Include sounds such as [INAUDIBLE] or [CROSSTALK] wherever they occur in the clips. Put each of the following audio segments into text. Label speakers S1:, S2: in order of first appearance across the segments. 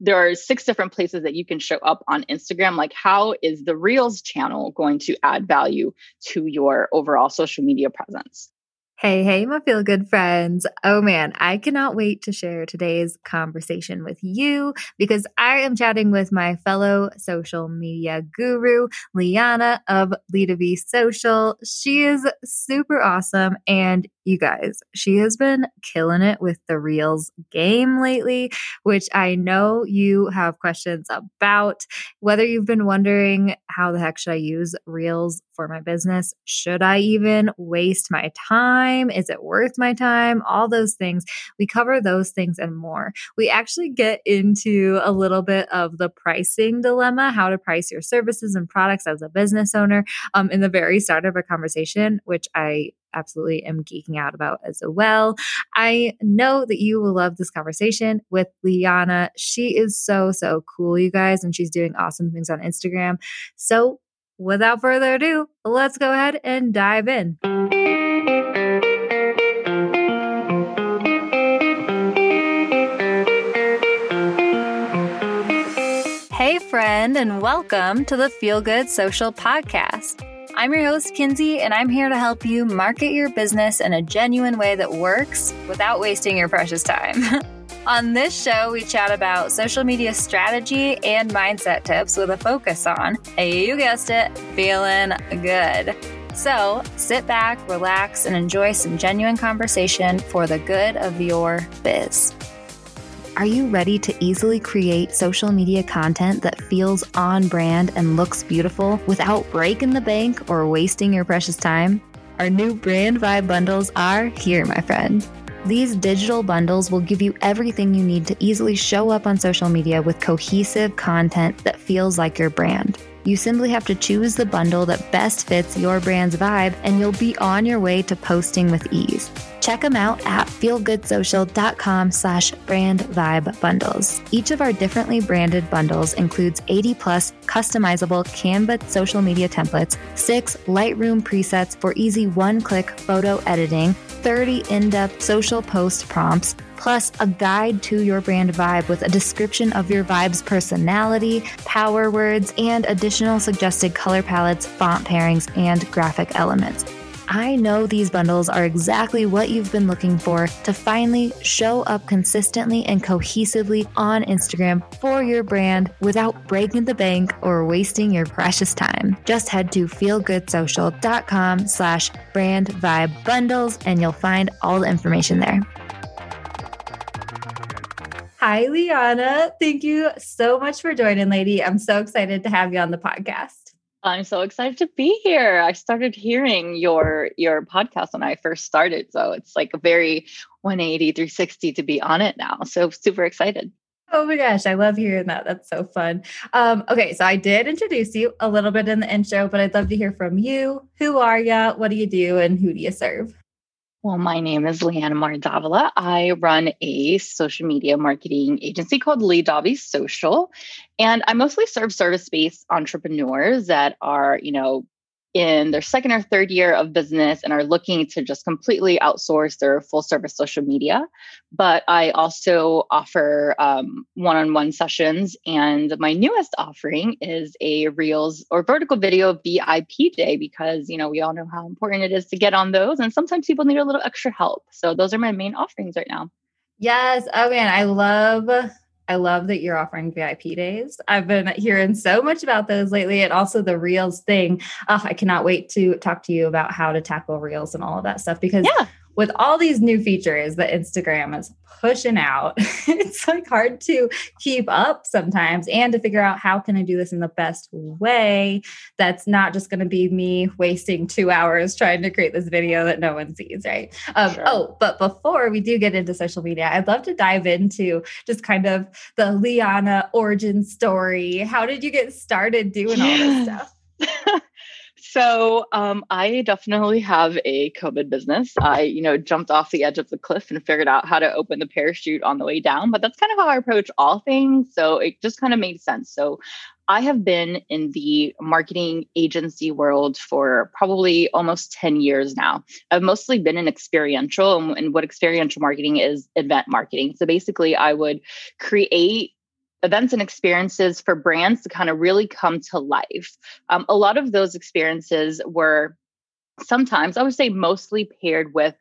S1: there are six different places that you can show up on Instagram. Like, how is the Reels channel going to add value to your overall social media presence?
S2: Hey, hey, my feel good friends. Oh man, I cannot wait to share today's conversation with you because I am chatting with my fellow social media guru, Liana of Lead Social. She is super awesome and you guys, she has been killing it with the Reels game lately, which I know you have questions about. Whether you've been wondering how the heck should I use Reels for my business? Should I even waste my time? Is it worth my time? All those things. We cover those things and more. We actually get into a little bit of the pricing dilemma, how to price your services and products as a business owner um, in the very start of a conversation, which I absolutely am geeking out about as well. I know that you will love this conversation with Liana. She is so, so cool, you guys, and she's doing awesome things on Instagram. So, without further ado, let's go ahead and dive in. Hey, friend, and welcome to the Feel Good Social Podcast. I'm your host, Kinsey, and I'm here to help you market your business in a genuine way that works without wasting your precious time. [LAUGHS] on this show, we chat about social media strategy and mindset tips with a focus on, you guessed it, feeling good. So sit back, relax, and enjoy some genuine conversation for the good of your biz. Are you ready to easily create social media content that feels on brand and looks beautiful without breaking the bank or wasting your precious time? Our new brand vibe bundles are here, my friend. These digital bundles will give you everything you need to easily show up on social media with cohesive content that feels like your brand. You simply have to choose the bundle that best fits your brand's vibe, and you'll be on your way to posting with ease. Check them out at feelgoodsocial.com slash brand vibe bundles. Each of our differently branded bundles includes 80 plus customizable Canva social media templates, six Lightroom presets for easy one click photo editing, 30 in depth social post prompts, plus a guide to your brand vibe with a description of your vibe's personality, power words, and additional suggested color palettes, font pairings, and graphic elements. I know these bundles are exactly what you've been looking for to finally show up consistently and cohesively on Instagram for your brand without breaking the bank or wasting your precious time. Just head to feelgoodsocial.com slash brand vibe bundles and you'll find all the information there. Hi, Liana. Thank you so much for joining, lady. I'm so excited to have you on the podcast.
S1: I'm so excited to be here. I started hearing your your podcast when I first started, so it's like a very 180 360 to be on it now. So super excited.
S2: Oh my gosh, I love hearing that. That's so fun. Um, okay, so I did introduce you a little bit in the intro, but I'd love to hear from you. Who are you? What do you do? And who do you serve?
S1: Well, my name is Liana Mardavala. I run a social media marketing agency called Lee Dobby Social. And I mostly serve service-based entrepreneurs that are, you know, in their second or third year of business and are looking to just completely outsource their full service social media. But I also offer one on one sessions. And my newest offering is a Reels or vertical video VIP day because, you know, we all know how important it is to get on those. And sometimes people need a little extra help. So those are my main offerings right now.
S2: Yes. Oh, man. I love I love that you're offering VIP days. I've been hearing so much about those lately and also the Reels thing. Oh, I cannot wait to talk to you about how to tackle Reels and all of that stuff because yeah with all these new features that Instagram is pushing out, [LAUGHS] it's like hard to keep up sometimes and to figure out how can I do this in the best way that's not just going to be me wasting two hours trying to create this video that no one sees, right? Um, sure. Oh, but before we do get into social media, I'd love to dive into just kind of the Liana origin story. How did you get started doing all this stuff? [LAUGHS]
S1: So um, I definitely have a COVID business. I, you know, jumped off the edge of the cliff and figured out how to open the parachute on the way down. But that's kind of how I approach all things. So it just kind of made sense. So I have been in the marketing agency world for probably almost 10 years now. I've mostly been in experiential, and, and what experiential marketing is event marketing. So basically, I would create events and experiences for brands to kind of really come to life. Um, a lot of those experiences were sometimes, I would say mostly paired with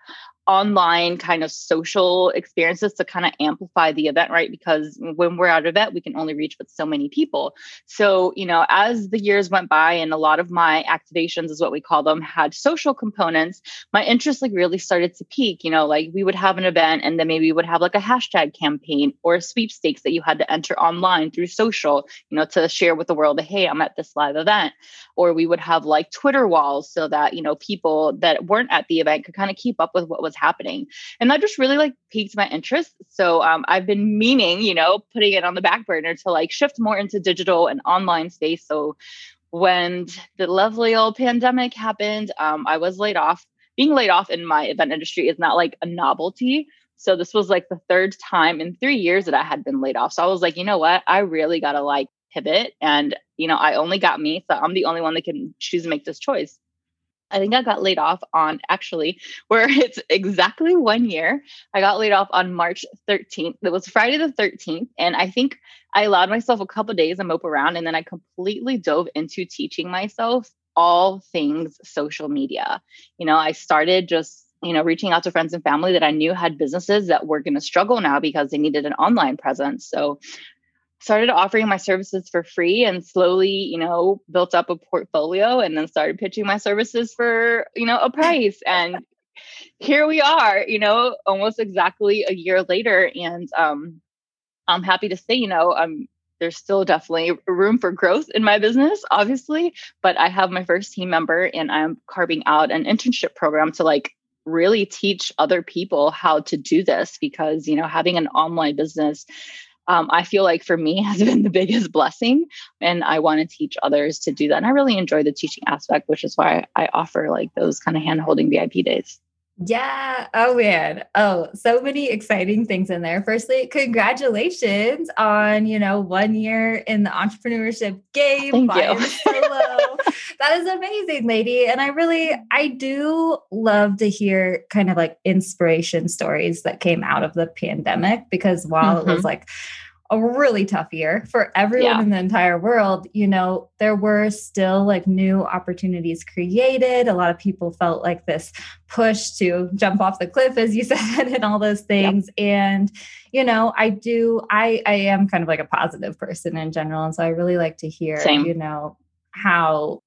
S1: online kind of social experiences to kind of amplify the event, right? Because when we're at an event, we can only reach with so many people. So, you know, as the years went by and a lot of my activations is what we call them had social components, my interest like really started to peak. You know, like we would have an event and then maybe we would have like a hashtag campaign or a sweepstakes that you had to enter online through social, you know, to share with the world that, hey, I'm at this live event. Or we would have like Twitter walls so that, you know, people that weren't at the event could kind of keep up with what was happening. And that just really like piqued my interest. So um, I've been meaning, you know, putting it on the back burner to like shift more into digital and online space. So when the lovely old pandemic happened, um, I was laid off. Being laid off in my event industry is not like a novelty. So this was like the third time in three years that I had been laid off. So I was like, you know what? I really got to like pivot. And, you know, I only got me. So I'm the only one that can choose to make this choice. I think I got laid off on actually where [LAUGHS] it's exactly one year. I got laid off on March 13th. It was Friday the 13th. And I think I allowed myself a couple days to mope around and then I completely dove into teaching myself all things social media. You know, I started just you know reaching out to friends and family that i knew had businesses that were going to struggle now because they needed an online presence so started offering my services for free and slowly you know built up a portfolio and then started pitching my services for you know a price. And here we are you know almost exactly a year later and um i'm happy to say you know i'm there's still definitely room for growth in my business obviously but i have my first team member and i'm carving out an internship program to like really teach other people how to do this because you know having an online business um, I feel like for me [LAUGHS] has been the biggest blessing. And I want to teach others to do that. And I really enjoy the teaching aspect, which is why I offer like those kind of hand holding VIP days.
S2: Yeah. Oh man. Oh, so many exciting things in there. Firstly, congratulations on, you know, one year in the entrepreneurship game.
S1: Thank you.
S2: Solo. That is amazing, lady. And I really, I do love to hear kind of like inspiration stories that came out of the pandemic because while mm-hmm. it was mm-hmm. like a really tough year for everyone yeah. in the entire world, you know, there were still like new opportunities created. A lot of people felt like this push to jump off the cliff, as you [LAUGHS] said, and all those things. Yep. And, you know, I do, I, I am kind of like a positive person in general. And so I really like to hear, Same. you know, how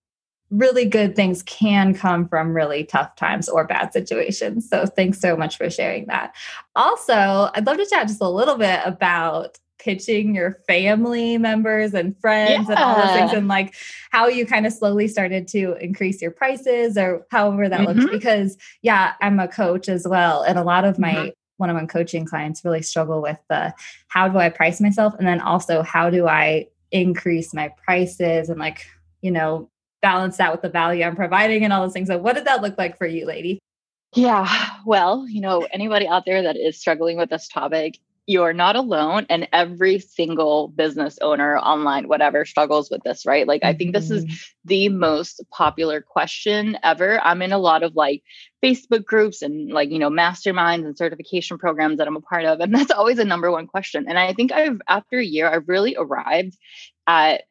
S2: really good things can come from really tough times or bad situations. So thanks so much for sharing that. Also, I'd love to chat just a little bit about pitching your family members and friends yeah. and all those things and like how you kind of slowly started to increase your prices or however that mm-hmm. looks because yeah i'm a coach as well and a lot of my mm-hmm. one-on-one coaching clients really struggle with the how do i price myself and then also how do i increase my prices and like you know balance that with the value i'm providing and all those things. So what did that look like for you lady?
S1: Yeah, well, you know, anybody out there that is struggling with this topic, you're not alone and every single business owner online whatever struggles with this right? Like i think this is mm-hmm. the most popular question ever. I'm in a lot of like facebook groups and like you know masterminds and certification programs that i'm a part of and [LAUGHS] that's always a number one question. And i think i've after a year i've really arrived at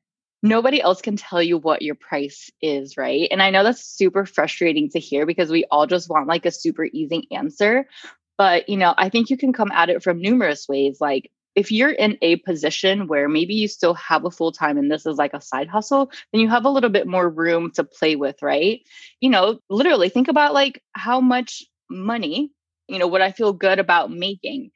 S1: nobody else can tell you what your price is, right? And I know that's super frustrating to hear because we all just want like a super easy answer. But, you know, I think you can come at it from numerous ways. Like, if you're in a position where maybe you still have a full time and this is like a side hustle, then you have a little bit more room to play with, right? You know, literally think about like how much money, you know, would I feel good about making?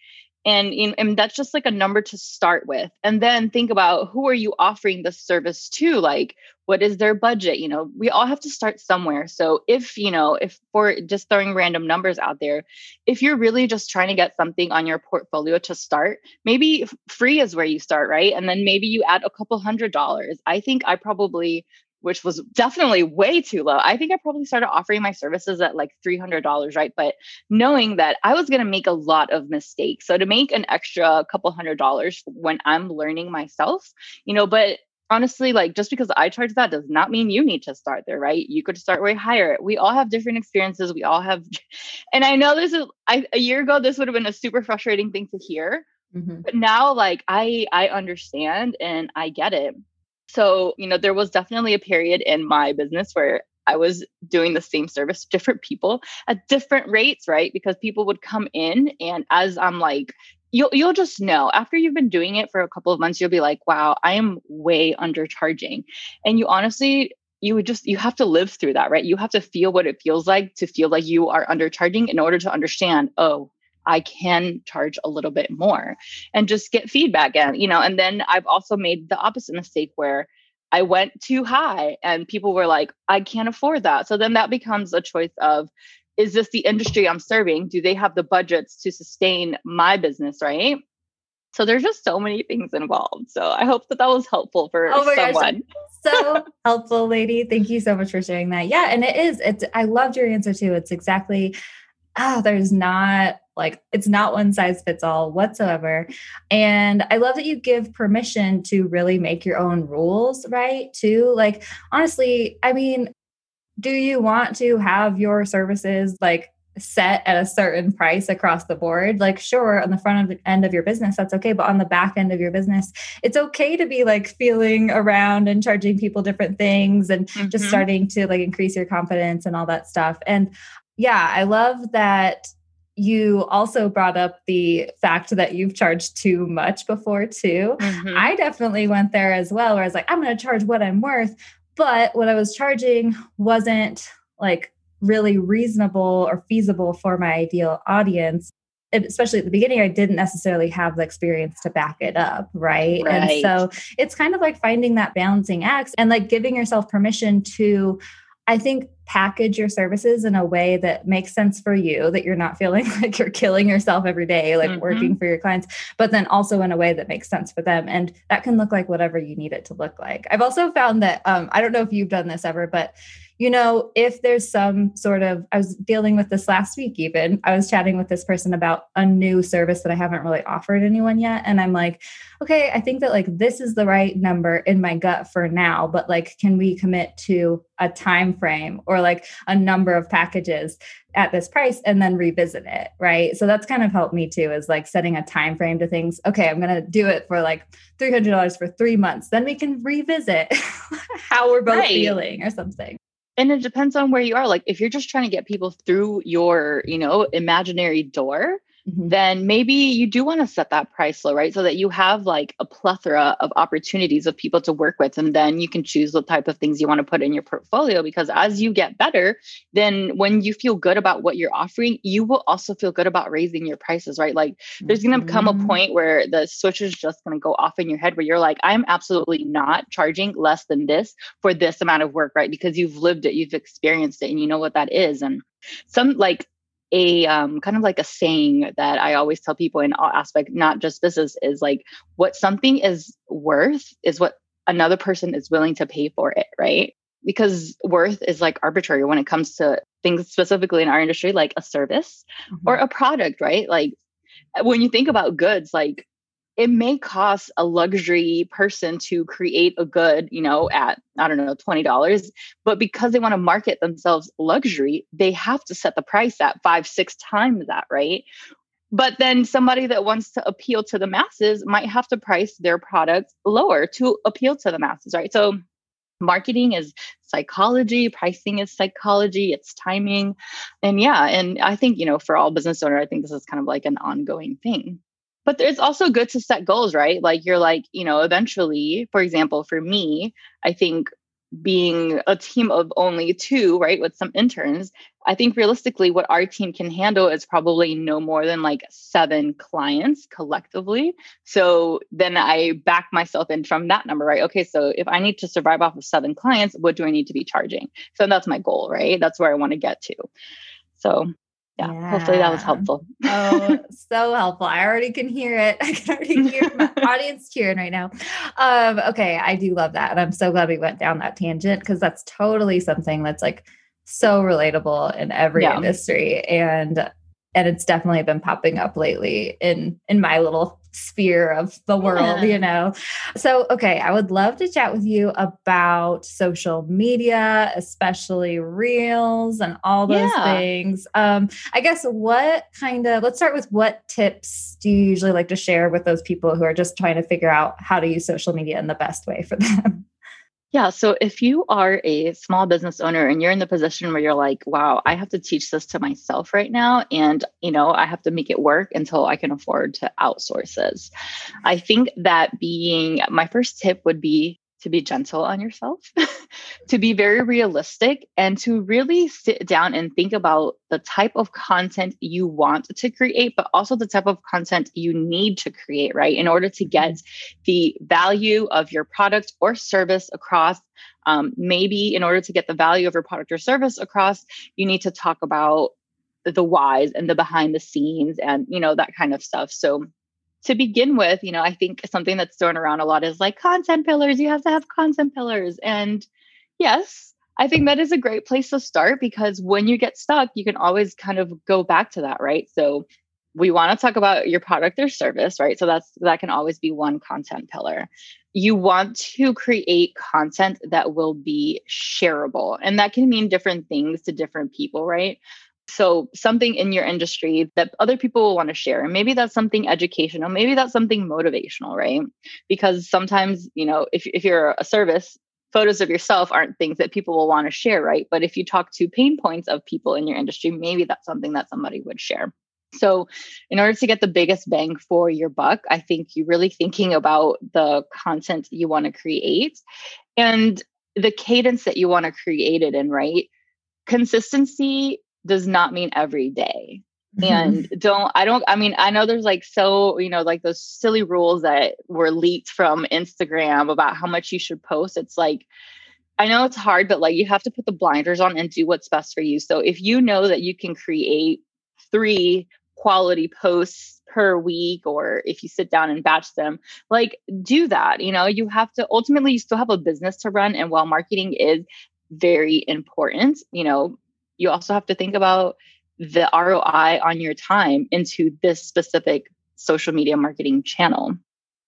S1: And, and that's just like a number to start with. And then think about who are you offering the service to? Like what is their budget? You know we all have to start somewhere. So if you know if for just throwing random numbers out there if you're really just trying to get something on your portfolio to start maybe free is where you start right? And then maybe you add a couple hundred dollars. I think i probably which was definitely way too low. I think I probably started offering my services at like $300, right? But knowing that I was going to make a lot of mistakes. So to make an extra couple hundred dollars when I'm learning myself, you know, but honestly, like just because I charge that does not mean you need to start there, right? You could start way higher. We all have different experiences. We all have, [LAUGHS] and I know this is I, a year ago, this would have been a super frustrating thing to hear. Mm-hmm. But now like I I understand and I get it. So, you know, there was definitely a period in my business where I was doing the same service to different people at different rates, right? Because people would come in and as I'm like you'll you'll just know. After you've been doing it for a couple of months you'll be like wow i am way undercharging. And you honestly you would just you have to live through that right? You have to feel what it feels like to feel like you are undercharging in order to understand oh I can charge a little bit more and just get feedback and you know and then I've also made the opposite mistake where I went too high and people were like I can't afford that. So then that becomes a choice of is this the industry I'm serving? Do they have the budgets to sustain my business? Right? So there's just so many things involved. So I hope that that was helpful for oh someone.
S2: gosh, so helpful lady. Thank you so much for sharing that. Yeah and it is. It's I loved your answer too. It's exactly oh, there's not like it's not one size fits all whatsoever. And I love that you give permission to really make your own rules, right? Too. Like, honestly, I mean, do you want to have your services like set at a certain price across the board like sure on the front of the end of your business that's okay but on the back end of your business it's okay to be like feeling around and charging people different things and mm-hmm. just starting to like increase your confidence and all that stuff and yeah i love that you also brought up the fact that you've charged too much before too. Mm-hmm. I definitely went there as well, where I was like, I'm going to charge what I'm worth. But what I was charging wasn't like really reasonable or feasible for my ideal audience. especially at the beginning, I didn't necessarily have the experience to back it up. Right? right. And so it's kind of like finding that balancing act and like giving yourself permission to I think package your services in a way that makes sense for you, that you're not feeling [LAUGHS] like you're killing yourself every day, like mm-hmm. working for your clients, but then also in a way that makes sense for them. And that can look like whatever you need it to look like. I've also found that, um, I don't know if you've done this ever, but you know, if there's some sort of, I was dealing with this last week even, I was chatting with this person about a new service that I haven't really offered anyone yet. And I'm like, okay, I think that like this is the right number in my gut for now, but like, can we commit to a time frame or like a number of packages at this price and then revisit it right? So that's kind of helped me too is like setting a time frame to things. Okay i'm going to do it for like $300 for three months then we can revisit [LAUGHS] how we're both right. feeling or something.
S1: And it depends on where you are. Like if you're just trying to get people through your you know imaginary door mm-hmm. then maybe you do want to set that price low, right? So that you have like a plethora of opportunities of people to work with. And then you can choose what type of things you want to put in your portfolio. Because as you get better, then when you feel good about what you're offering, you will also feel good about raising your prices, right? Like there's going to come a mm-hmm. point where the switch is just going to go off in your head where you're like, I'm absolutely not charging less than this for this amount of work, right? Because you've lived it, you've experienced it, and you know what that is. And some like a um, kind of like a saying that I always tell people in all aspect, not just business, is like what something is worth is what another person is willing to pay for it, right? Because worth is like arbitrary when it comes to things specifically in our industry, like a service mm-hmm. or a product, right? Like when you think about goods, like it may cost a luxury person to create a good, you know, at, I don't know, $20. But because they want to market themselves luxury, they have to set the price at five, six times that, right? But then somebody that wants to appeal to the masses might have to price their product lower to appeal to the masses, right? So marketing is psychology pricing is psychology it's timing and yeah and i think you know for all business owner i think this is kind of like an ongoing thing but it's also good to set goals, right? Like you're like, you know, eventually, for example, for me, I think being a team of only two, right, with some interns, I think realistically, what our team can handle is probably no more than like seven clients collectively. So then I back myself in from that number, right? Okay, so if I need to survive off of seven clients, what do I need to be charging? So that's my goal, right? That's where I want to get to. So yeah, yeah, hopefully that was helpful.
S2: oh, [LAUGHS] so helpful. I already can hear it. [LAUGHS] I can already hear my [LAUGHS] audience cheering right now. Um, okay, I do love that. And I'm so glad we went down that tangent because that's totally something that's like so relatable in every yeah. industry. And and it's definitely been popping up lately in in my little sphere of the world, yeah. you [LAUGHS] know. So, okay, I would love to chat with you about social media, especially reels and all those yeah. things. Um, I guess what kind of let's start with what tips do you usually like to share with those people who are just trying to figure out how to use social media in the best way for them?
S1: Yeah. So if you are a small business owner and you're in the position where you're like, wow, I have to teach this to myself right now. And, you know, I have to make it work until I can afford to outsource this. I think that being my first tip would be to be gentle on yourself, [LAUGHS] to be very realistic, and to really sit down and think about the type of content you want to create, but also the type of content you need to create, right? In order to get mm-hmm. the value of your product or service across. Um, maybe in order to get the value of your product or service across, you need to talk about the whys and the behind the scenes and you know that kind of stuff so to begin with, you know, I think something that's thrown around a lot is like content pillars. You have to have content pillars. And yes, I think that is a great place to start because when you get stuck, you can always kind of go back to that, right? So we want to talk about your product or service, right? So that's that can always be one content pillar. You want to create content that will be shareable. And that can mean different things to different people, right? So, something in your industry that other people will want to share. And maybe that's something educational, maybe that's something motivational, right? Because sometimes, you know, if, if you're a service, photos of yourself aren't things that people will want to share, right? But if you talk to pain points of people in your industry, maybe that's something that somebody would share. So, in order to get the biggest bang for your buck, I think you're really thinking about the content you want to create and the cadence that you want to create it in, right? Consistency does not mean every day. Mm-hmm. And don't, I don't, I mean, I know there's like so, you know, like those silly rules that were leaked from Instagram about how much you should post. It's like, I know it's hard, but like you have to put the blinders on and do what's best for you. So if you know that you can create three quality posts per week or if you sit down and batch them like do that you know you have to ultimately you still have a business to run and while marketing is very important you know you also have to think about the ROI on your time into this specific social media marketing channel.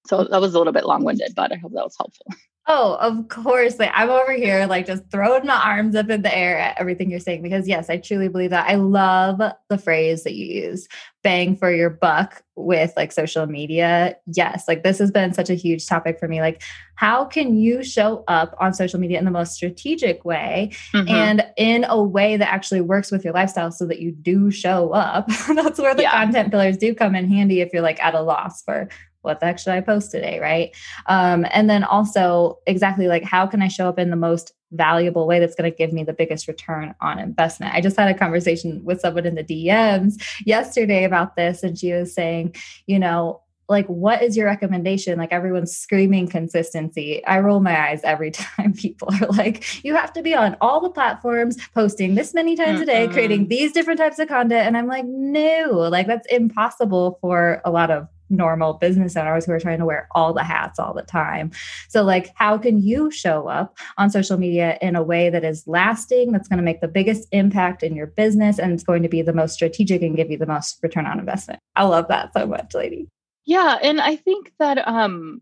S1: So that was a little bit long winded, but I hope that was helpful.
S2: Oh, of course. Like I'm over here, like just throwing my arms up in the air at everything you're saying because yes, I truly believe that. I love the phrase that you use, bang for your buck with like social media. Yes, like this has been such a huge topic for me. Like, how can you show up on social media in the most strategic way mm-hmm. and in a way that actually works with your lifestyle so that you do show up? [LAUGHS] That's where the yeah. content pillars do come in handy if you're like at a loss for what the heck should I post today? Right. Um, and then also, exactly like how can I show up in the most valuable way that's going to give me the biggest return on investment? I just had a conversation with someone in the DMs yesterday about this, and she was saying, you know, like what is your recommendation like everyone's screaming consistency i roll my eyes every [LAUGHS] time people are like you have to be on all the platforms posting this many times a day creating these different types of content and i'm like no like that's impossible for a lot of normal business owners who are trying to wear all the hats all the time. So, like, how can you show up on social media in a way that is lasting, that's going to make the biggest impact in your business, and it's going to be the most strategic and give you the most return on investment? I love that so much, lady.
S1: Yeah. And I think that, um,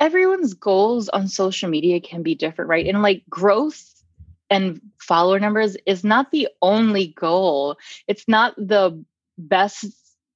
S1: everyone's goals on social media can be different, right? And like growth and follower numbers is not the only goal. It's not the best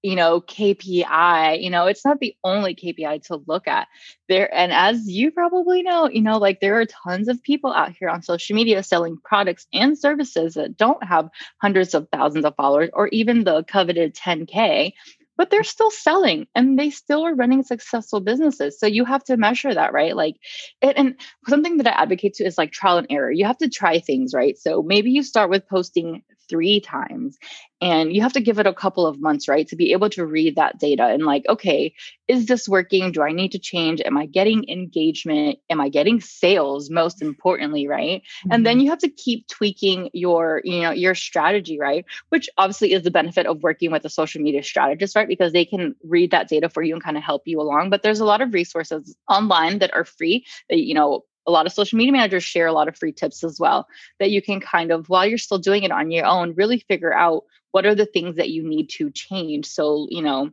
S1: you know kpi you know it's not the only kpi to look at there and as you probably know you know like there are tons of people out here on social media selling products and services that don't have hundreds of thousands of followers or even the coveted 10k but they're still selling and they still are running successful businesses. So you have to measure that, right? Like, it, and something that I advocate to is like trial and error. You have to try things, right? So maybe you start with posting three times and you have to give it a couple of months right to be able to read that data and like okay is this working? Do i need to change? Am i getting engagement? Am i getting sales most importantly right? Mm-hmm. and then mm-hmm. you have to keep tweaking your you know your strategy right? Which obviously is the benefit of working with a social media strategist right? Because they can read that data for you and kind of help you along but there's a lot of resources online that are free that you know a lot of social media managers share a lot of free tips as well that you can kind of while you're still doing it on your own really figure out what are the things that you need to change. So you know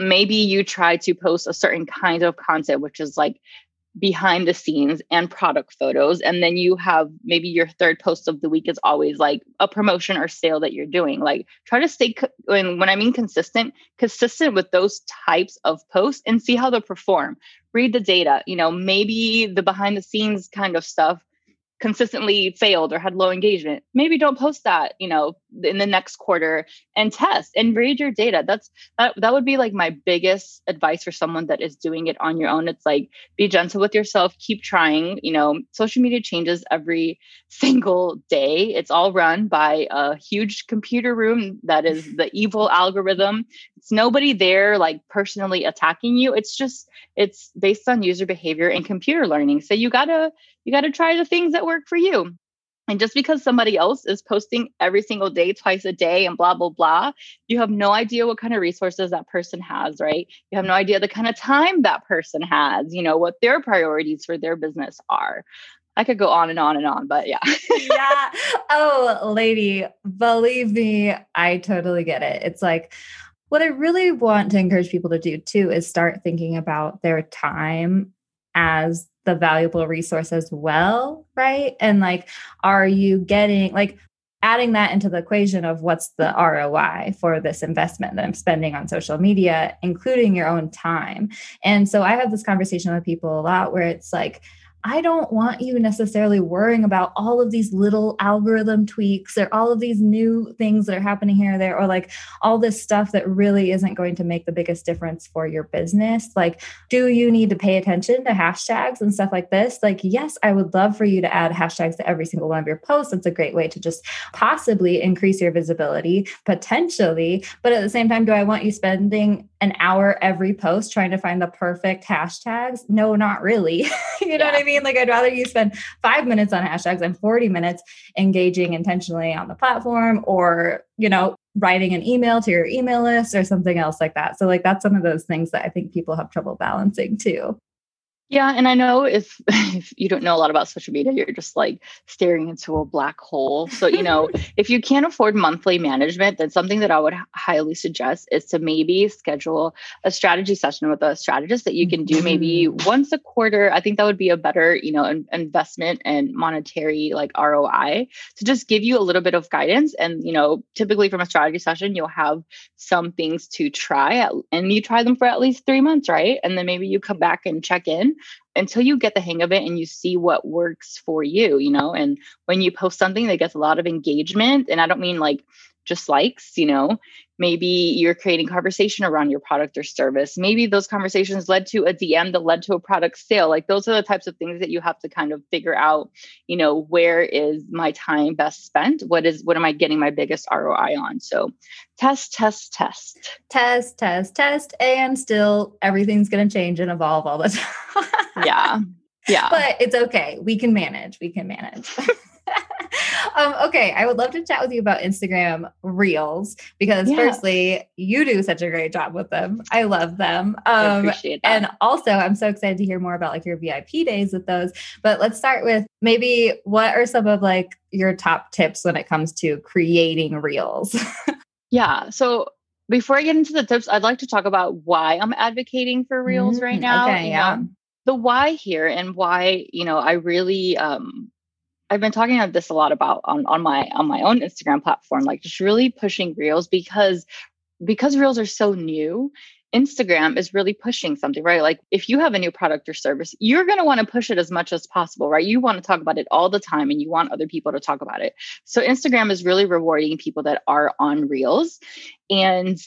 S1: maybe you try to post a certain kind of content, which is like behind the scenes and product photos. And then you have maybe your third post of the week is always like a promotion or sale that you're doing. Like try to stay, co- when, when I mean consistent, consistent with those types of posts and see how they perform. Read the data. You know, maybe the behind the scenes kind of stuff consistently failed or had low engagement maybe don't post that you know in the next quarter and test and read your data. That's that, that would be like my biggest advice for someone that is doing it on your own. It's like be gentle with yourself keep trying you know social media changes every [LAUGHS] single day. It's all run by a huge computer room that is the evil algorithm. It's nobody there like personally attacking you. It's just it's based on user behavior and computer learning. So you gotta you gotta try the things that work for you and just because somebody else is posting every single day, twice a day, and blah, blah, blah, you have no idea what kind of resources that person has, right? You have no idea the kind of time that person has, you know, what their priorities for their business are. I could go on and on and on, but yeah. [LAUGHS]
S2: yeah. Oh, lady, believe me, I totally get it. It's like, what I really want to encourage people to do too is start thinking about their time as the valuable resource as well, right? And like, are you getting like adding that into the equation of what's the ROI for this investment that I'm spending on social media, including your own time? And so I have this conversation with people a lot where it's like, I don't want you necessarily worrying about all of these little algorithm tweaks or all of these new things that are happening here or there, or like all this stuff that really isn't going to make the biggest difference for your business. Like, do you need to pay attention to hashtags and stuff like this? Like, yes, I would love for you to add hashtags to every single one of your posts. It's a great way to just possibly increase your visibility, potentially. But at the same time, do I want you spending an hour every post trying to find the perfect hashtags? No, not really. [LAUGHS] you know yeah. what I mean? Like, I'd rather you spend five minutes on hashtags and 40 minutes engaging intentionally on the platform or, you know, writing an email to your email list or something else like that. So, like, that's some of those things that I think people have trouble balancing too.
S1: Yeah, and I know if [LAUGHS] if you don't know a lot about social media, you're just like staring into a black hole. So, you know, [LAUGHS] if you can't afford monthly management, then something that I would highly suggest is to maybe schedule a strategy session with a strategist that you can do maybe mm-hmm. once a quarter. I think that would be a better, you know, investment and monetary like ROI to just give you a little bit of guidance and, you know, typically from a strategy session, you'll have some things to try at, and you try them for at least 3 months, right? And then maybe you come back and check in until you get the hang of it and you see what works for you, you know. And when you post something that gets a lot of engagement, and I don't mean like just likes, you know, maybe you're creating conversation around your product or service. Maybe those conversations led to a DM that led to a product sale. Like those are the types of things that you have to kind of figure out, you know, where is my time best spent? What is what am I getting my biggest ROI on? So test, test, test.
S2: Test, test, test. And still everything's gonna change and evolve all the [LAUGHS]
S1: time. yeah. Yeah.
S2: But it's okay. We can manage. We can manage. [LAUGHS] [LAUGHS] um, okay, I would love to chat with you about Instagram Reels because, yeah. firstly, you do such a great job with them. I love them. Um, and also, I'm so excited to hear more about like your VIP days with those. But let's start with maybe what are some of like your top tips when it comes to creating Reels? [LAUGHS]
S1: yeah. So before I get into the tips, I'd like to talk about why I'm advocating for Reels mm, right now.
S2: Okay, yeah.
S1: the why here and why you know I really um I've been talking about this a lot about on, on my on my own Instagram platform, like just really pushing reels because because reels are so new. Instagram is really pushing something, right? Like if you have a new product or service, you're going to want to push it as much as possible, right? You want to talk about it all the time and you want other people to talk about it. So Instagram is really rewarding people that are on Reels. And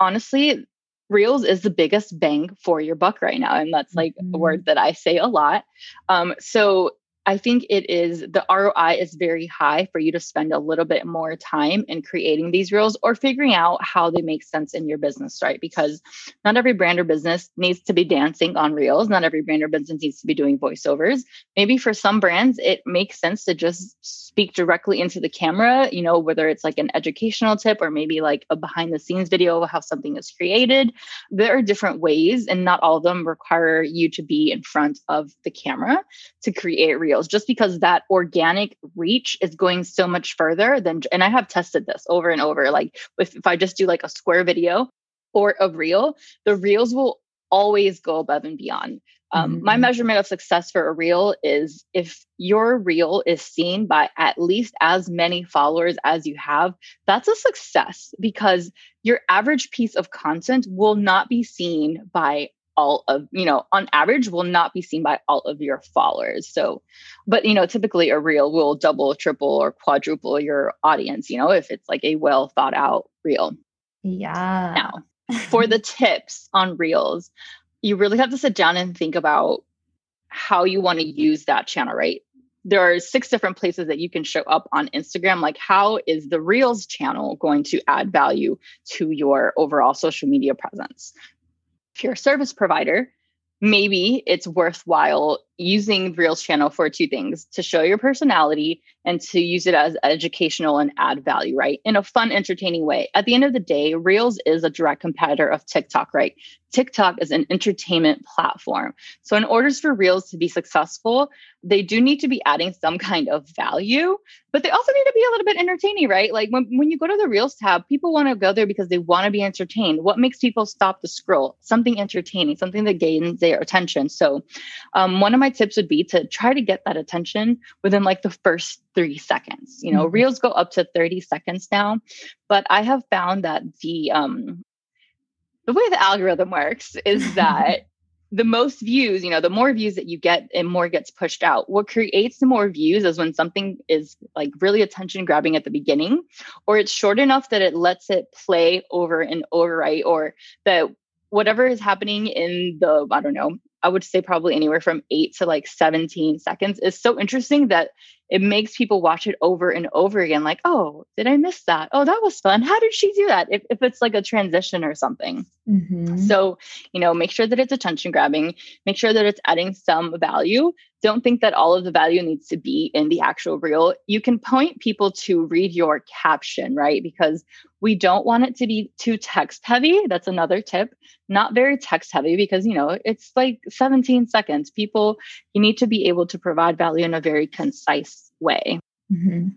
S1: honestly, Reels is the biggest bang for your buck right now. And that's like mm-hmm. a word that I say a lot. Um, so I think it is the ROI is very high for you to spend a little bit more time in creating these reels or figuring out how they make sense in your business, right? Because not every brand or business needs to be dancing on reels. Not every brand or business needs to be doing voiceovers. Maybe for some brands, it makes sense to just speak directly into the camera, you know, whether it's like an educational tip or maybe like a behind the scenes video of how something is created. There are different ways, and not all of them require you to be in front of the camera to create reels reels just because that organic reach is going so much further than and I have tested this over and over like if, if I just do like a square video or a reel, the reels will always go above and beyond. Um, mm-hmm. My measurement of success for a reel is if your reel is seen by at least as many followers as you have, that's a success because your average piece of content will not be seen by all of you know on average will not be seen by all of your followers so but you know typically a reel will double triple or quadruple your audience you know if it's like a well thought out reel
S2: yeah
S1: now for the [LAUGHS] tips on reels you really have to sit down and think about how you want to use that channel right there are six different places that you can show up on Instagram. Like, how is the Reels channel going to add value to your overall social media presence? If you're a service provider, maybe it's worthwhile using Reels channel for two things to show your personality and to use it as educational and add value, right? In a fun, entertaining way. At the end of the day, Reels is a direct competitor of TikTok, right? TikTok is an entertainment platform. So, in order for Reels to be successful, they do need to be adding some kind of value, but they also need to be a little bit entertaining, right? Like when, when you go to the Reels tab, people want to go there because they want to be entertained. What makes people stop the scroll? Something entertaining, something that gains their attention. So, um, one of my tips would be to try to get that attention within like the first three seconds. You know, mm-hmm. Reels go up to 30 seconds now, but I have found that the um, the way the algorithm works is [LAUGHS] that the most views, you know, the more views that you get and more gets pushed out. What creates the more views is when something is like really attention grabbing at the beginning, or it's short enough that it lets it play over and over, right? Or that whatever is happening in the, I don't know, I would say probably anywhere from eight to like 17 seconds is so interesting that it makes people watch it over and over again. Like, oh, did I miss that? Oh, that was fun. How did she do that? If, if it's like a transition or something. Mm-hmm. So, you know, make sure that it's attention grabbing, make sure that it's adding some value. Don't think that all of the value needs to be in the actual reel. You can point people to read your caption, right? Because we don't want it to be too text heavy. That's another tip. Not very text heavy because, you know, it's like 17 seconds. People, you need to be able to provide value in a very concise way. Mm-hmm.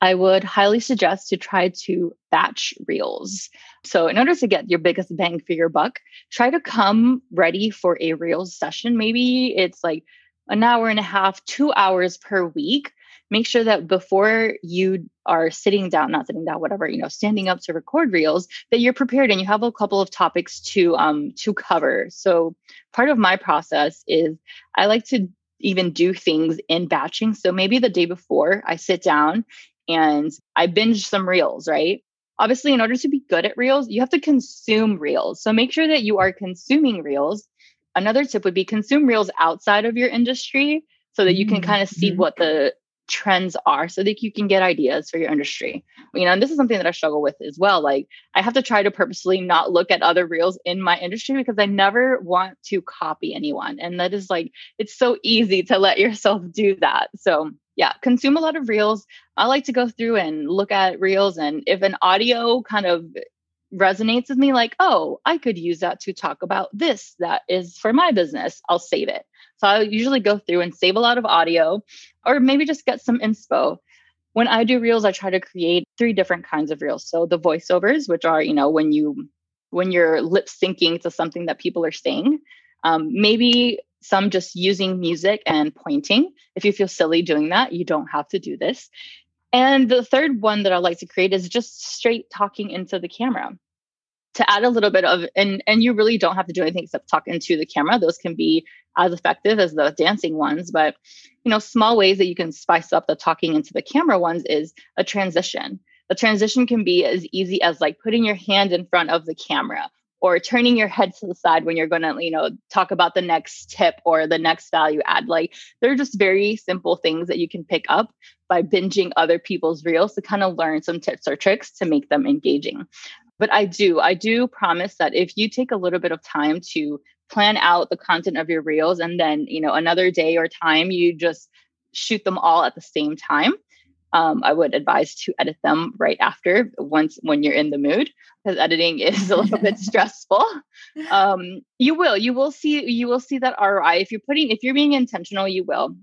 S1: I would highly suggest to try to batch reels. So, in order to get your biggest bang for your buck, try to come ready for a reels session. Maybe it's like an hour and a half, two hours per week make sure that before you are sitting down, not sitting down, whatever, you know, standing up to record reels, that you're prepared and you have a couple of topics to um to cover. So part of my process is I like to even do things in batching. So maybe the day before I sit down and I binge some reels, right? Obviously, in order to be good at reels, you have to consume reels. So make sure that you are consuming reels. Another tip would be consume reels outside of your industry so that you can kind of see mm-hmm. what the trends are so that you can get ideas for your industry. You know, and this is something that I struggle with as well. Like I have to try to purposely not look at other reels in my industry because I never want to copy anyone. And that is like it's so easy to let [LAUGHS] yourself do that. So yeah, consume a lot of reels. I like to go through and look at reels and if an audio kind of resonates with me like, "Oh, I could use that to talk about this that is for my business." I'll save it. So I usually go through and save a lot of audio or maybe just get some inspo. When I do reels, I try to create three different kinds of reels. So the voiceovers, which are, you know, when you when you're lip syncing to something that people are saying. Um, maybe some just using music and pointing. If you feel silly doing that, you don't have to do this. And the third one that I like to create is just straight talking into the camera. To add a little bit of and and you really don't have to do anything except talk into the camera. Those can be as effective as the dancing ones but you know small ways that you can spice up the talking into the camera ones is a transition. The transition can be as easy as like putting your hand in front of the camera or turning your head to the side when you're going to you know talk about the next tip or the next value add like they're just very simple things that you can pick up by binging other people's reels to kind of learn some tips or tricks to make them engaging but I do, I do promise that if you take a little bit of time to plan out the content of your reels and then, you know, another day or time, you just shoot them all at the same time. Um, I would advise to edit them right after once when you're in the mood because editing [LAUGHS] is a little bit [LAUGHS] stressful. Um, you will, you will see, you will see that ROI. If you're putting, if you're being intentional, you will.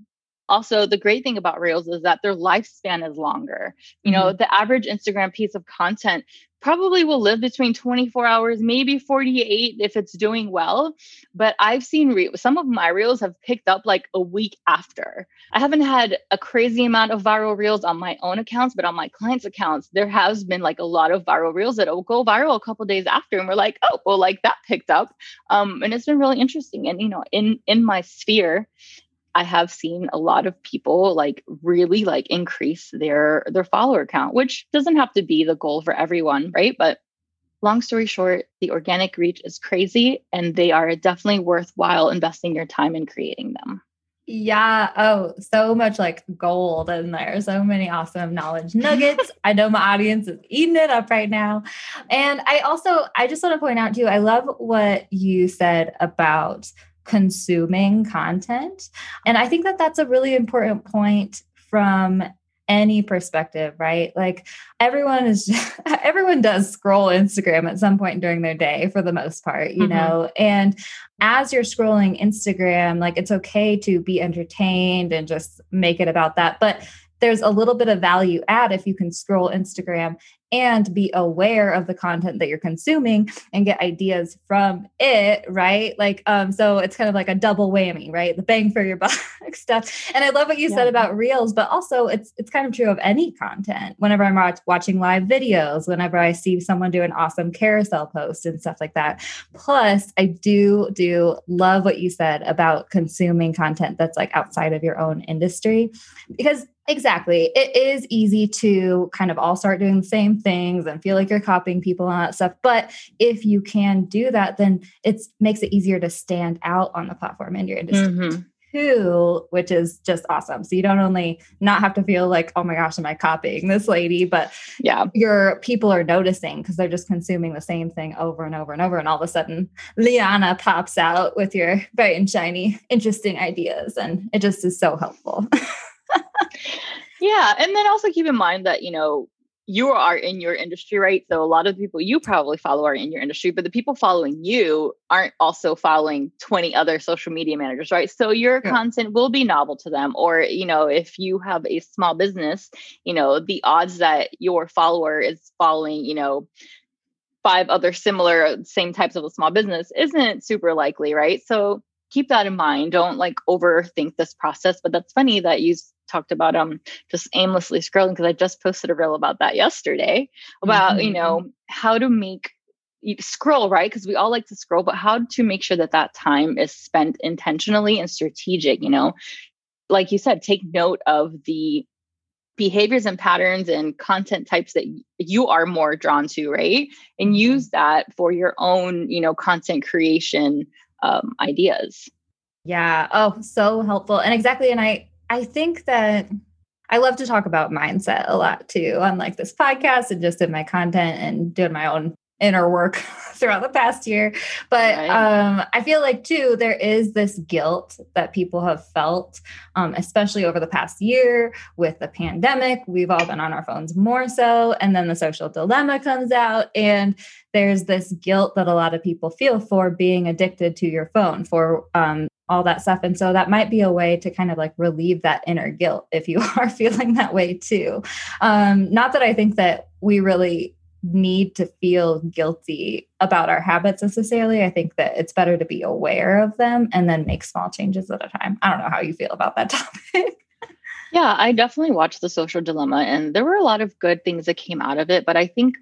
S1: Also, the great thing about Reels is that their lifespan is longer. You know, mm-hmm. the average Instagram piece of content probably will live between 24 hours, maybe 48 if it's doing well. But I've seen re- some of my reels have picked up like a week after. I haven't had a crazy amount of viral reels on my own accounts, but on my clients' accounts, there has been like a lot of viral reels that will go viral a couple days after. And we're like, oh, well, like that picked up. Um, and it's been really interesting. And, you know, in, in my sphere, I have seen a lot of people like really like increase their their follower count, which doesn't have to be the goal for everyone, right? But long story short, the organic reach is crazy and they are definitely worthwhile investing your time in creating them.
S2: Yeah. Oh, so much like gold in there. So many awesome knowledge nuggets. [LAUGHS] I know my audience is eating it up right now. And I also, I just want to point out too, I love what you said about consuming content. And I think that that's a really important point from any perspective, right? Like everyone is [LAUGHS] everyone does scroll Instagram at some point during their day for the most part, you mm-hmm. know. And as you're scrolling Instagram, like it's okay to be entertained and just make it about that. But there's a little bit of value add if you can scroll Instagram and be aware of the content that you're consuming and get ideas from it right? Like um so it's kind of like a double whammy right? The bang for your [LAUGHS] buck stuff. And i love what you yeah. said about reels but also it's it's kind of true of any content. Whenever i'm watching live videos whenever i see someone do an awesome carousel post and stuff like that. Plus i do do love what you said about consuming content that's like outside of your own industry because Exactly. It is easy to kind of all start doing the same things and feel like you're copying people and that stuff. But if you can do that, then it makes it easier to stand out on the platform in your industry. Mm-hmm. Too, which is just awesome. So you don't only not have to feel like, oh my gosh, am I copying this lady? But yeah, your people are noticing because they're just consuming the same thing over and over and over. And all of a sudden, Liana pops out with your bright and shiny, interesting ideas. And it just is so helpful. [LAUGHS]
S1: yeah. And then also keep in mind that, you know, you are in your industry, right? So a lot of the people you probably follow are in your industry, but the people following you aren't also following 20 other social media managers, right? So your yeah. content will be novel to them. Or, you know, if you have a small business, you know, the odds that your follower is following, you know, five other similar same types of a small business isn't super likely, right? So keep that in mind. Don't like overthink this process. But that's funny that you talked about um just aimlessly scrolling because I just posted a reel about that yesterday about mm-hmm. you know how to make scroll right because we all like to scroll but how to make sure that that time is spent intentionally and strategic you know like you said take note of the behaviors and patterns and content types that you are more drawn to right and mm-hmm. use that for your own you know content creation um, ideas.
S2: Yeah. Oh so helpful. And exactly and i I think that I love to talk about mindset a lot too on like this podcast and just in my content and doing my own inner work [LAUGHS] throughout the past year. But right. um, I feel like too, there is this guilt that people have felt, um, especially over the past year with the pandemic. We've all been on our phones more so. And then the social dilemma comes out. And there's this guilt that a lot of people feel for being addicted to your phone, for um, all that stuff. And so that might be a way to kind of like relieve that inner guilt if you [LAUGHS] are feeling that way too. Um, not that I think that we really need to feel guilty about our habits necessarily. I think that it's better to be aware of them and then make small changes at a time. I don't know how you feel about that [LAUGHS] topic.
S1: yeah, I definitely watched the social dilemma and there were a lot of good things that came out of it. But I think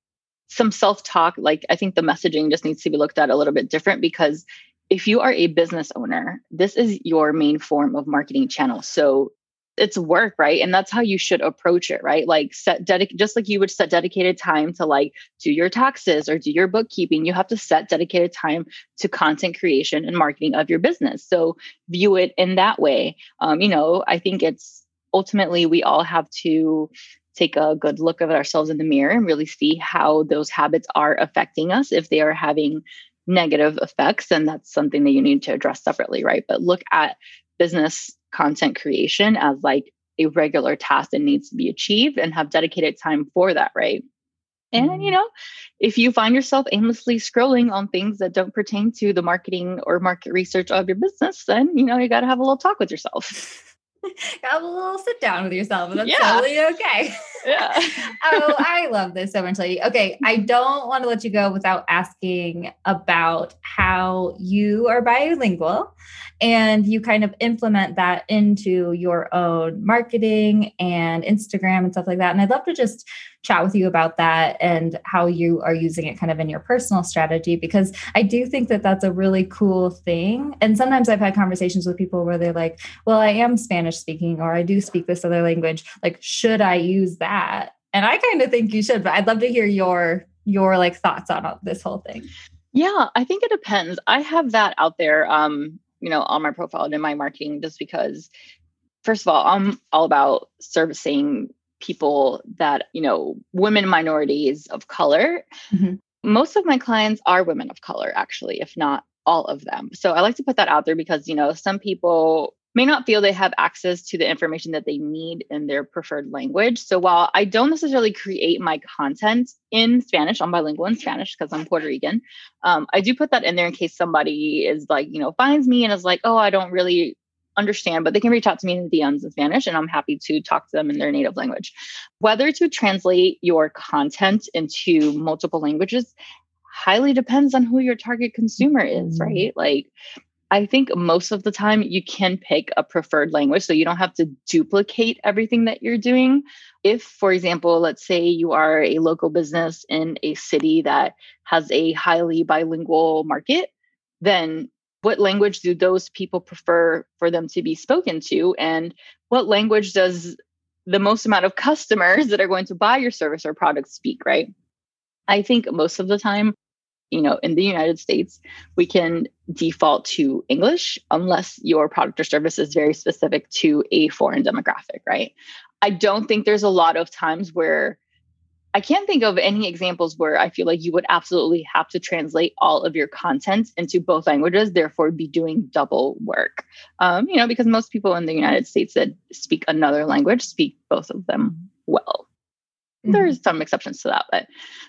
S1: some self talk, like I think the messaging just needs to be looked at a little bit different because if you are a business owner, this is your main form of marketing channel. So it's work, right? And that's how you should approach it, right? Like set dedic just like you would set dedicated time to like do your taxes or do your bookkeeping, you have to set dedicated time to content creation and marketing of your business. So view it in that way. Um, you know, I think it's ultimately we all have to take a good look at ourselves in the mirror and really see how those habits are affecting us if they are having negative effects, and that's something that you need to address separately, right? But look at business content creation as like a regular task that needs to be achieved and have dedicated time for that, right? And you mm-hmm. know, if you find yourself aimlessly scrolling on things that don't pertain to the marketing or market research of your business, then you know you got to have a little talk with yourself. [LAUGHS]
S2: Have a little sit down with yourself, and that's yeah. totally okay.
S1: Yeah. [LAUGHS]
S2: oh, I love this so much, lady. Okay, I [LAUGHS] don't want to let you go without asking about how you are bilingual and you kind of implement that into your own marketing and Instagram and stuff like that. And I'd love to just chat with you about that and how you are using it kind of in your personal strategy because I do think that that's a really cool thing. And sometimes I've had conversations with people where they're like, well, I am Spanish speaking or I do speak this other language. Like, should I use that? And I kind of think you should, but I'd love to hear your your like thoughts on this whole thing.
S1: Yeah, I think it depends. I have that out there um, you know, on my profile and in my marketing just because first of all, I'm all about servicing people that, you know, women minorities of color. Mm-hmm. Most of my clients are women of color, actually, if not all of them. So I like to put that out there because, you know, some people may not feel they have access to the information that they need in their preferred language. So while I don't necessarily create my content in Spanish, I'm bilingual in Spanish because I'm Puerto Rican. Um, I do put that in there in case somebody is like, you know, finds me and is like, oh, I don't really understand, but they can reach out to me in the DMs in Spanish and I'm happy to talk to them in their native language. Whether to translate your content into multiple languages highly depends on who your target consumer is, mm-hmm. right? Like I think most of the time you can pick a preferred language so you don't have to duplicate everything that you're doing. If, for example, let's say you are a local business in a city that has a highly bilingual market, then what language do those people prefer for them to be spoken to? And what language does the most amount of customers that are going to buy your service or product speak, right? I think most of the time you know, in the United States, we can default to English unless your product or service is very specific to a foreign demographic, right? I don't think there's a lot of times where I can't think of any examples where I feel like you would absolutely have to translate all of your content into both languages, therefore be doing double work. Um, you know, because most people in the United States that speak another language speak both of them well. Mm-hmm. There's some exceptions to that, but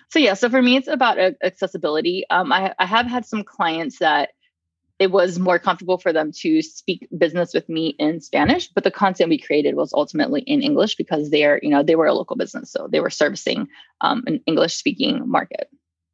S1: so yeah. So for me, it's about uh, accessibility. Um, I, I have had some clients that it was more comfortable for them to speak business with me in Spanish, but the content we created was ultimately in English because they are, you know, they were a local business, so they were servicing um, an English speaking market.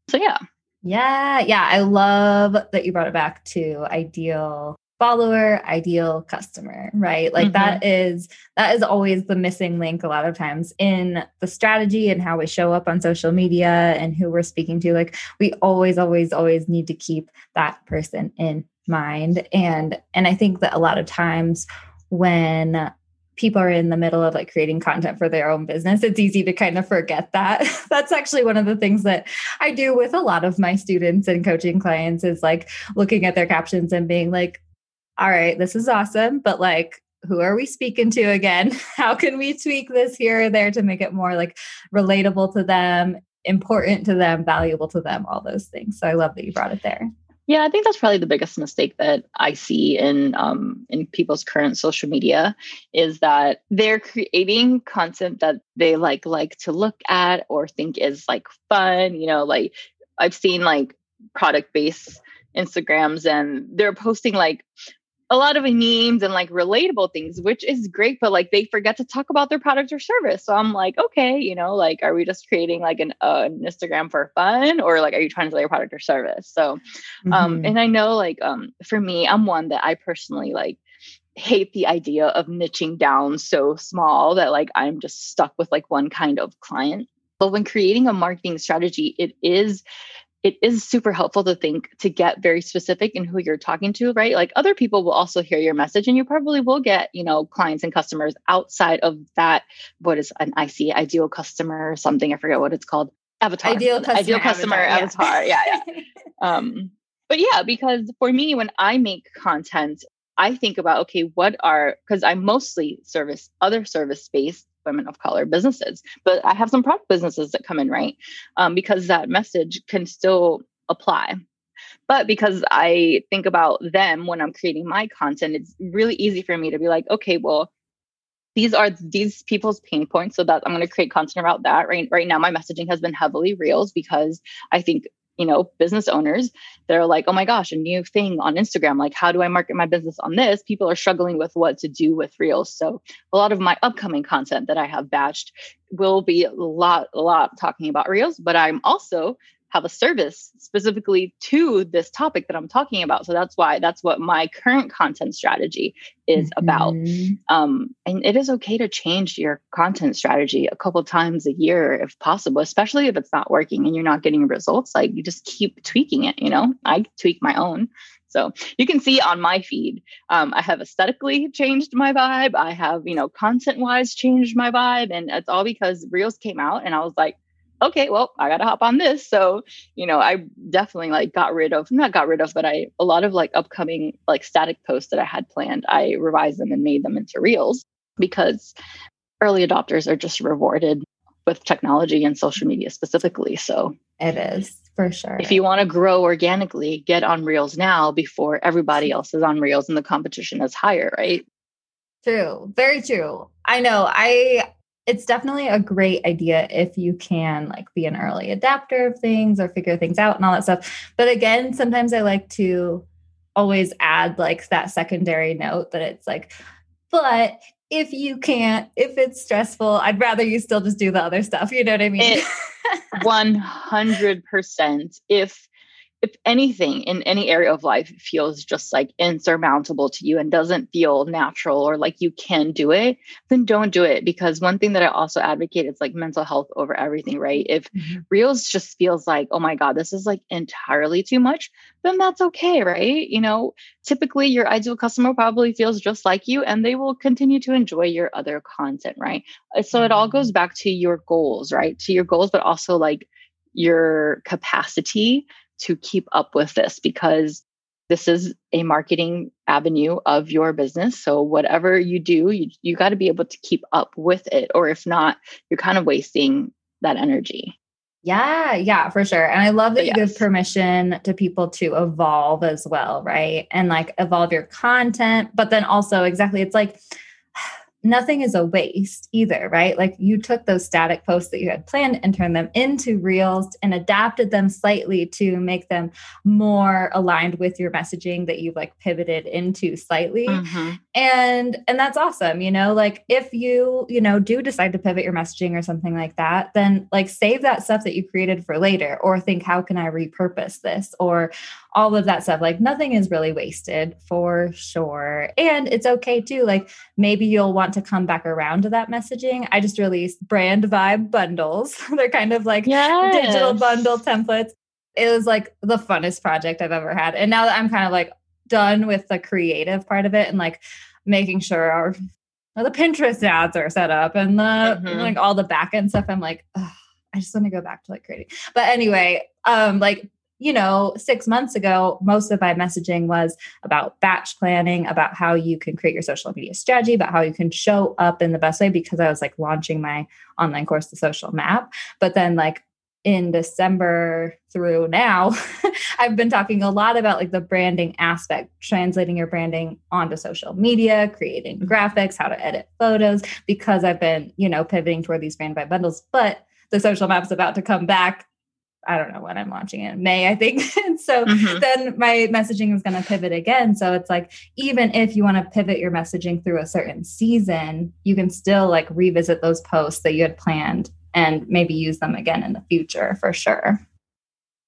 S1: So yeah.
S2: Yeah, yeah, I love that you brought it back to ideal follower ideal customer right? Like mm-hmm. that is that is always the missing link a lot of times in the strategy and how we show up on social media and who we're speaking to. Like we always always always need to keep that person in mind. And and i think that a lot of times when people are in the middle of like creating content for their own business it's easy to kind of forget that. [LAUGHS] That's actually one of the things that i do with a lot of my students and coaching clients is like looking at their captions and being like all right, this is awesome, but like, who are we speaking to again? [LAUGHS] How can we tweak this here or there to make it more like relatable to them, important to them, valuable to them, all those things. So I love that you brought it there.
S1: Yeah, I think that's probably the biggest mistake that I see in um, in people's current social media is that they're creating content that they like like to look at or think is like fun. You know, like I've seen like product based Instagrams and they're posting like a lot of memes and like relatable things, which is great, but like they forget to talk about their product or service. So I'm like, okay, you know, like, are we just creating like an, uh, an Instagram for fun or like, are you trying to sell your product or service? So, um, mm-hmm. um, and I know like, um, for me, I'm one that I personally like hate the idea of niching down so small that like I'm just stuck with like one kind of client. But when creating a marketing strategy, it is it is super helpful to think to get very specific in who you're talking to, right? Like other people will also hear your message and you probably will get, you know, clients and customers outside of that. What is an IC ideal customer or something? I forget what it's called. Avatar.
S2: Ideal customer.
S1: Ideal customer avatar. avatar. Yeah. yeah. [LAUGHS] um, but yeah, because for me, when I make content, I think about, okay, what are, because I'm mostly service other service based women of color businesses. But I have some product businesses that come in, right? Um, because that message can still apply. But because I think about them when I'm creating my content, it's really easy for me to be like, okay, well, these are these people's pain points so that i'm going to create content about that right right now my messaging has been heavily reels because i think you know, business owners that are like, oh my gosh, a new thing on Instagram. Like, how do I market my business on this? People are struggling with what to do with Reels. So a lot of my upcoming content that I have batched will be a lot, a lot talking about Reels, but I'm also have a service specifically to this topic that I'm talking about. So that's why that's what my current content strategy is mm-hmm. about. Um, and it is okay to change your content strategy a couple times a year if possible, especially if it's not working and you're not getting results. Like you just keep tweaking it. You know, I tweak my own. So you can see on my feed, um, I have aesthetically changed my vibe. I have, you know, content wise changed my vibe. And it's all because Reels came out and I was like, okay, well, I got to hop on this. So, you know, I definitely like got rid of, not got rid of, but I, a lot of like upcoming like static posts that I had planned, I revised them and made them into reels because early adopters are just rewarded with technology and social media specifically. So
S2: it is for sure.
S1: If you want to grow organically, get on reels now before everybody else is on reels and the competition is higher, right?
S2: True. Very true. I know. I it's definitely a great idea if you can like be an early adapter of things or figure things out and all that stuff. But again, sometimes I like to always add like that secondary note that it's like, but if you can't, if it's stressful, I'd rather you still just do the other stuff. You know what I mean?
S1: 100%. [LAUGHS] If if anything in any area of life feels just like insurmountable to you and doesn't feel natural or like you can do it, then don't do it. Because one thing that I also advocate is like mental health over everything, right? If mm-hmm. Reels just feels like, oh my God, this is like entirely too much, then that's okay, right? You know, typically your ideal customer probably feels just like you and they will continue to enjoy your other content, right? Uh, so it all goes mm-hmm. back to your goals, right? To your goals, but also like your capacity to keep up with this because this is a marketing avenue of your business. So whatever you do, you, you got to be able to keep up with it. Or if not, you're kind of wasting that energy.
S2: Yeah, yeah, for sure. And I love that yes. you give permission to people to evolve as well, right? And like evolve your content, but then also exactly it's like nothing is a waste either, right? Like you took those static posts that you had planned and turned them into reels and adapted them slightly to make them more aligned with your messaging that you've like pivoted into slightly. Mm-hmm. And and that's awesome, you know, like if you, you know, do decide to pivot your messaging or something like that, then like save that stuff that you created for later or think how can I repurpose this or all of that stuff. Like nothing is really wasted for sure. And it's okay too. Like maybe you'll want to come back around to that messaging. I just released brand vibe bundles. [LAUGHS] They're kind of like yes. digital bundle templates. It was like the funnest project I've ever had. And now that I'm kind of like done with the creative part of it and like making sure our the Pinterest ads are set up and the mm-hmm. like all the back end stuff, I'm like, I just want to go back to like creating. But anyway, um, like you know, six months ago, most of my messaging was about batch planning, about how you can create your social media strategy, about how you can show up in the best way because I was like launching my online course, The Social Map. But then, like, in December through now, [LAUGHS] I've been talking a lot about like the branding aspect, translating your branding onto social media, creating mm-hmm. graphics, how to edit photos, because I've been, you know, pivoting toward these brand vibe bundles. But the social map is about to come back I don't know when I'm launching it, May, I think. [LAUGHS] and so mm-hmm. then my messaging is going to pivot again. So it's like, even if you want to pivot your messaging through a certain season, you can still like revisit those posts that you had planned and maybe use them again in the future for sure.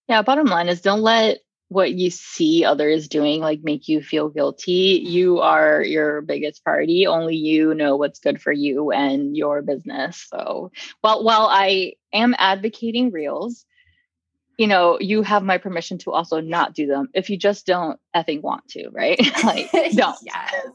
S1: Yeah. Bottom line is don't let what you see others doing like make you feel guilty you are your biggest priority only you know what's good for you and your business so while while i am advocating reels you know, you have my permission to also not do them if you just don't effing want to, right? [LAUGHS] like, [LAUGHS] don't.
S2: yes.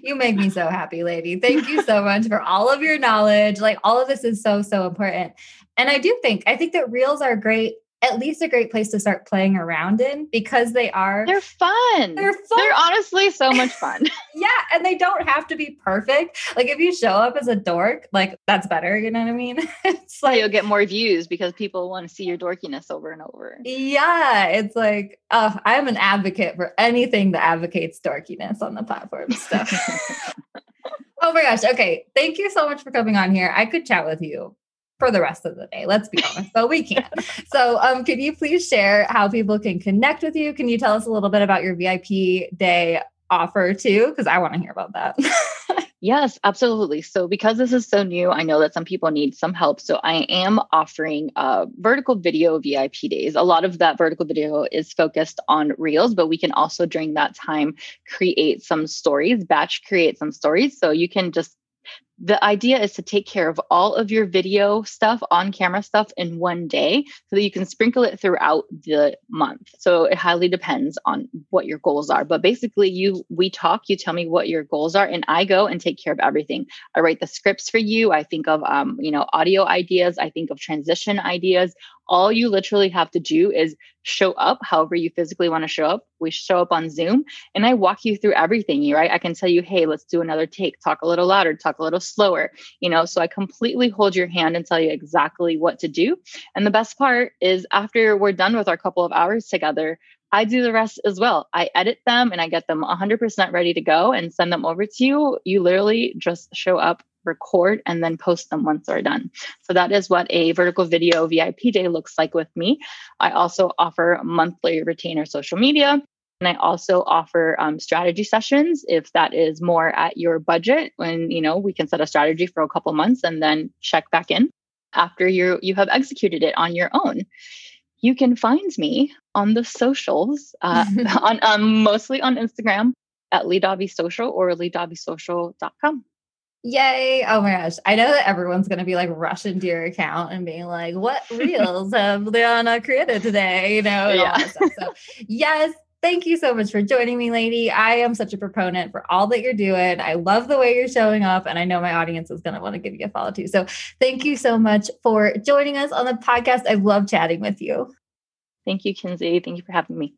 S2: You make me so happy, lady. Thank you so much for all of your knowledge. Like, all of this is so, so important. And I do think, I think that reels are great at least a great place to start playing around in because they are
S1: they're fun.
S2: They're fun.
S1: They're honestly so much fun. [LAUGHS]
S2: yeah, and they don't have to be perfect. Like if you show up as a dork, like that's better, you know what I mean? [LAUGHS]
S1: it's like you'll get more views because people want to see your dorkiness over and over.
S2: Yeah, it's like uh, I'm an advocate for anything that advocates dorkiness on the platform stuff. [LAUGHS] oh my gosh. Okay. Thank you so much for coming on here. I could chat with you for the rest of the day. Let's be honest, but we can't. So, um, can you please share how people can connect with you? Can you tell us a little bit about your VIP day offer too? Because I want to hear about that. [LAUGHS]
S1: Yes, absolutely. So, because this is so new, I know that some people need some help. So, I am offering uh, vertical video VIP days. A lot of that vertical video is focused on reels, but we can also, during that time, create some stories, batch create some stories. So, you can just the idea is to take care of all of your video stuff, on camera stuff in one day so that you can sprinkle it throughout the month. So it highly depends on what your goals are. But basically you we talk, you tell me what your goals are and I go and take care of everything. I write the scripts for you. I think of um, you know, audio ideas, I think of transition ideas, all you literally have to do is show up however you physically want to show up. We show up on Zoom and I walk you through everything, right? I can tell you, hey, let's do another take, talk a little louder, talk a little slower, you know. So I completely hold your hand and tell you exactly what to do. And the best part is after we're done with our couple of hours together, I do the rest as well. I edit them and I get them 100% ready to go and send them over to you. You literally just show up record and then post them once they're done. So that is what a vertical video VIP day looks like with me. I also offer monthly retainer social media. And I also offer um, strategy sessions if that is more at your budget. When you know we can set a strategy for a couple months and then check back in after you you have executed it on your own. You can find me on the socials, uh, [LAUGHS] [LAUGHS] on um, mostly on Instagram at Lee Social or leedobbiesocial.com.
S2: Yay. Oh my gosh. I know that everyone's going to be like rushing to your account and being like, what [LAUGHS] reels have Liana created today? You know, yeah. So, yes, thank you so much for joining me, lady. I am such a proponent for all that you're doing. I love the way you're showing up, and I know my audience is going to want to give you a follow too. So, thank you so much for joining us on the podcast. I love chatting with you.
S1: Thank you, Kinsey. Thank you for having me.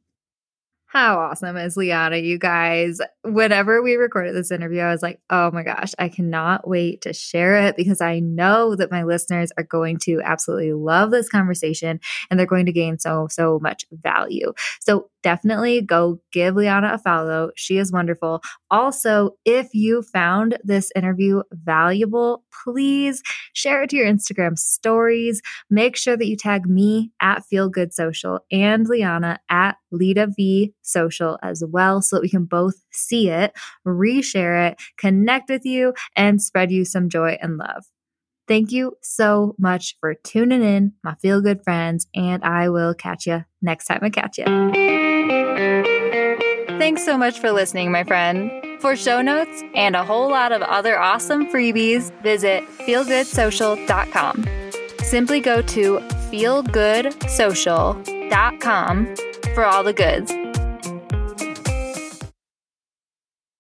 S2: How awesome is Liana, you guys? Whenever we recorded this interview, I was like, oh my gosh, I cannot wait to share it because I know that my listeners are going to absolutely love this conversation and they're going to gain so, so much value. So definitely go give Liana a follow. She is wonderful. Also, if you found this interview valuable, please share it to your Instagram stories. Make sure that you tag me at Feel Good Social and Liana at Lita V Social as well so that we can both see it, reshare it, connect with you, and spread you some joy and love. Thank you so much for tuning in, my feel good friends, and I will catch you next time I catch you. Thanks so much for listening, my friend. For show notes and a whole lot of other awesome freebies, visit feelgoodsocial.com. Simply go to feelgoodsocial.com for all the goods.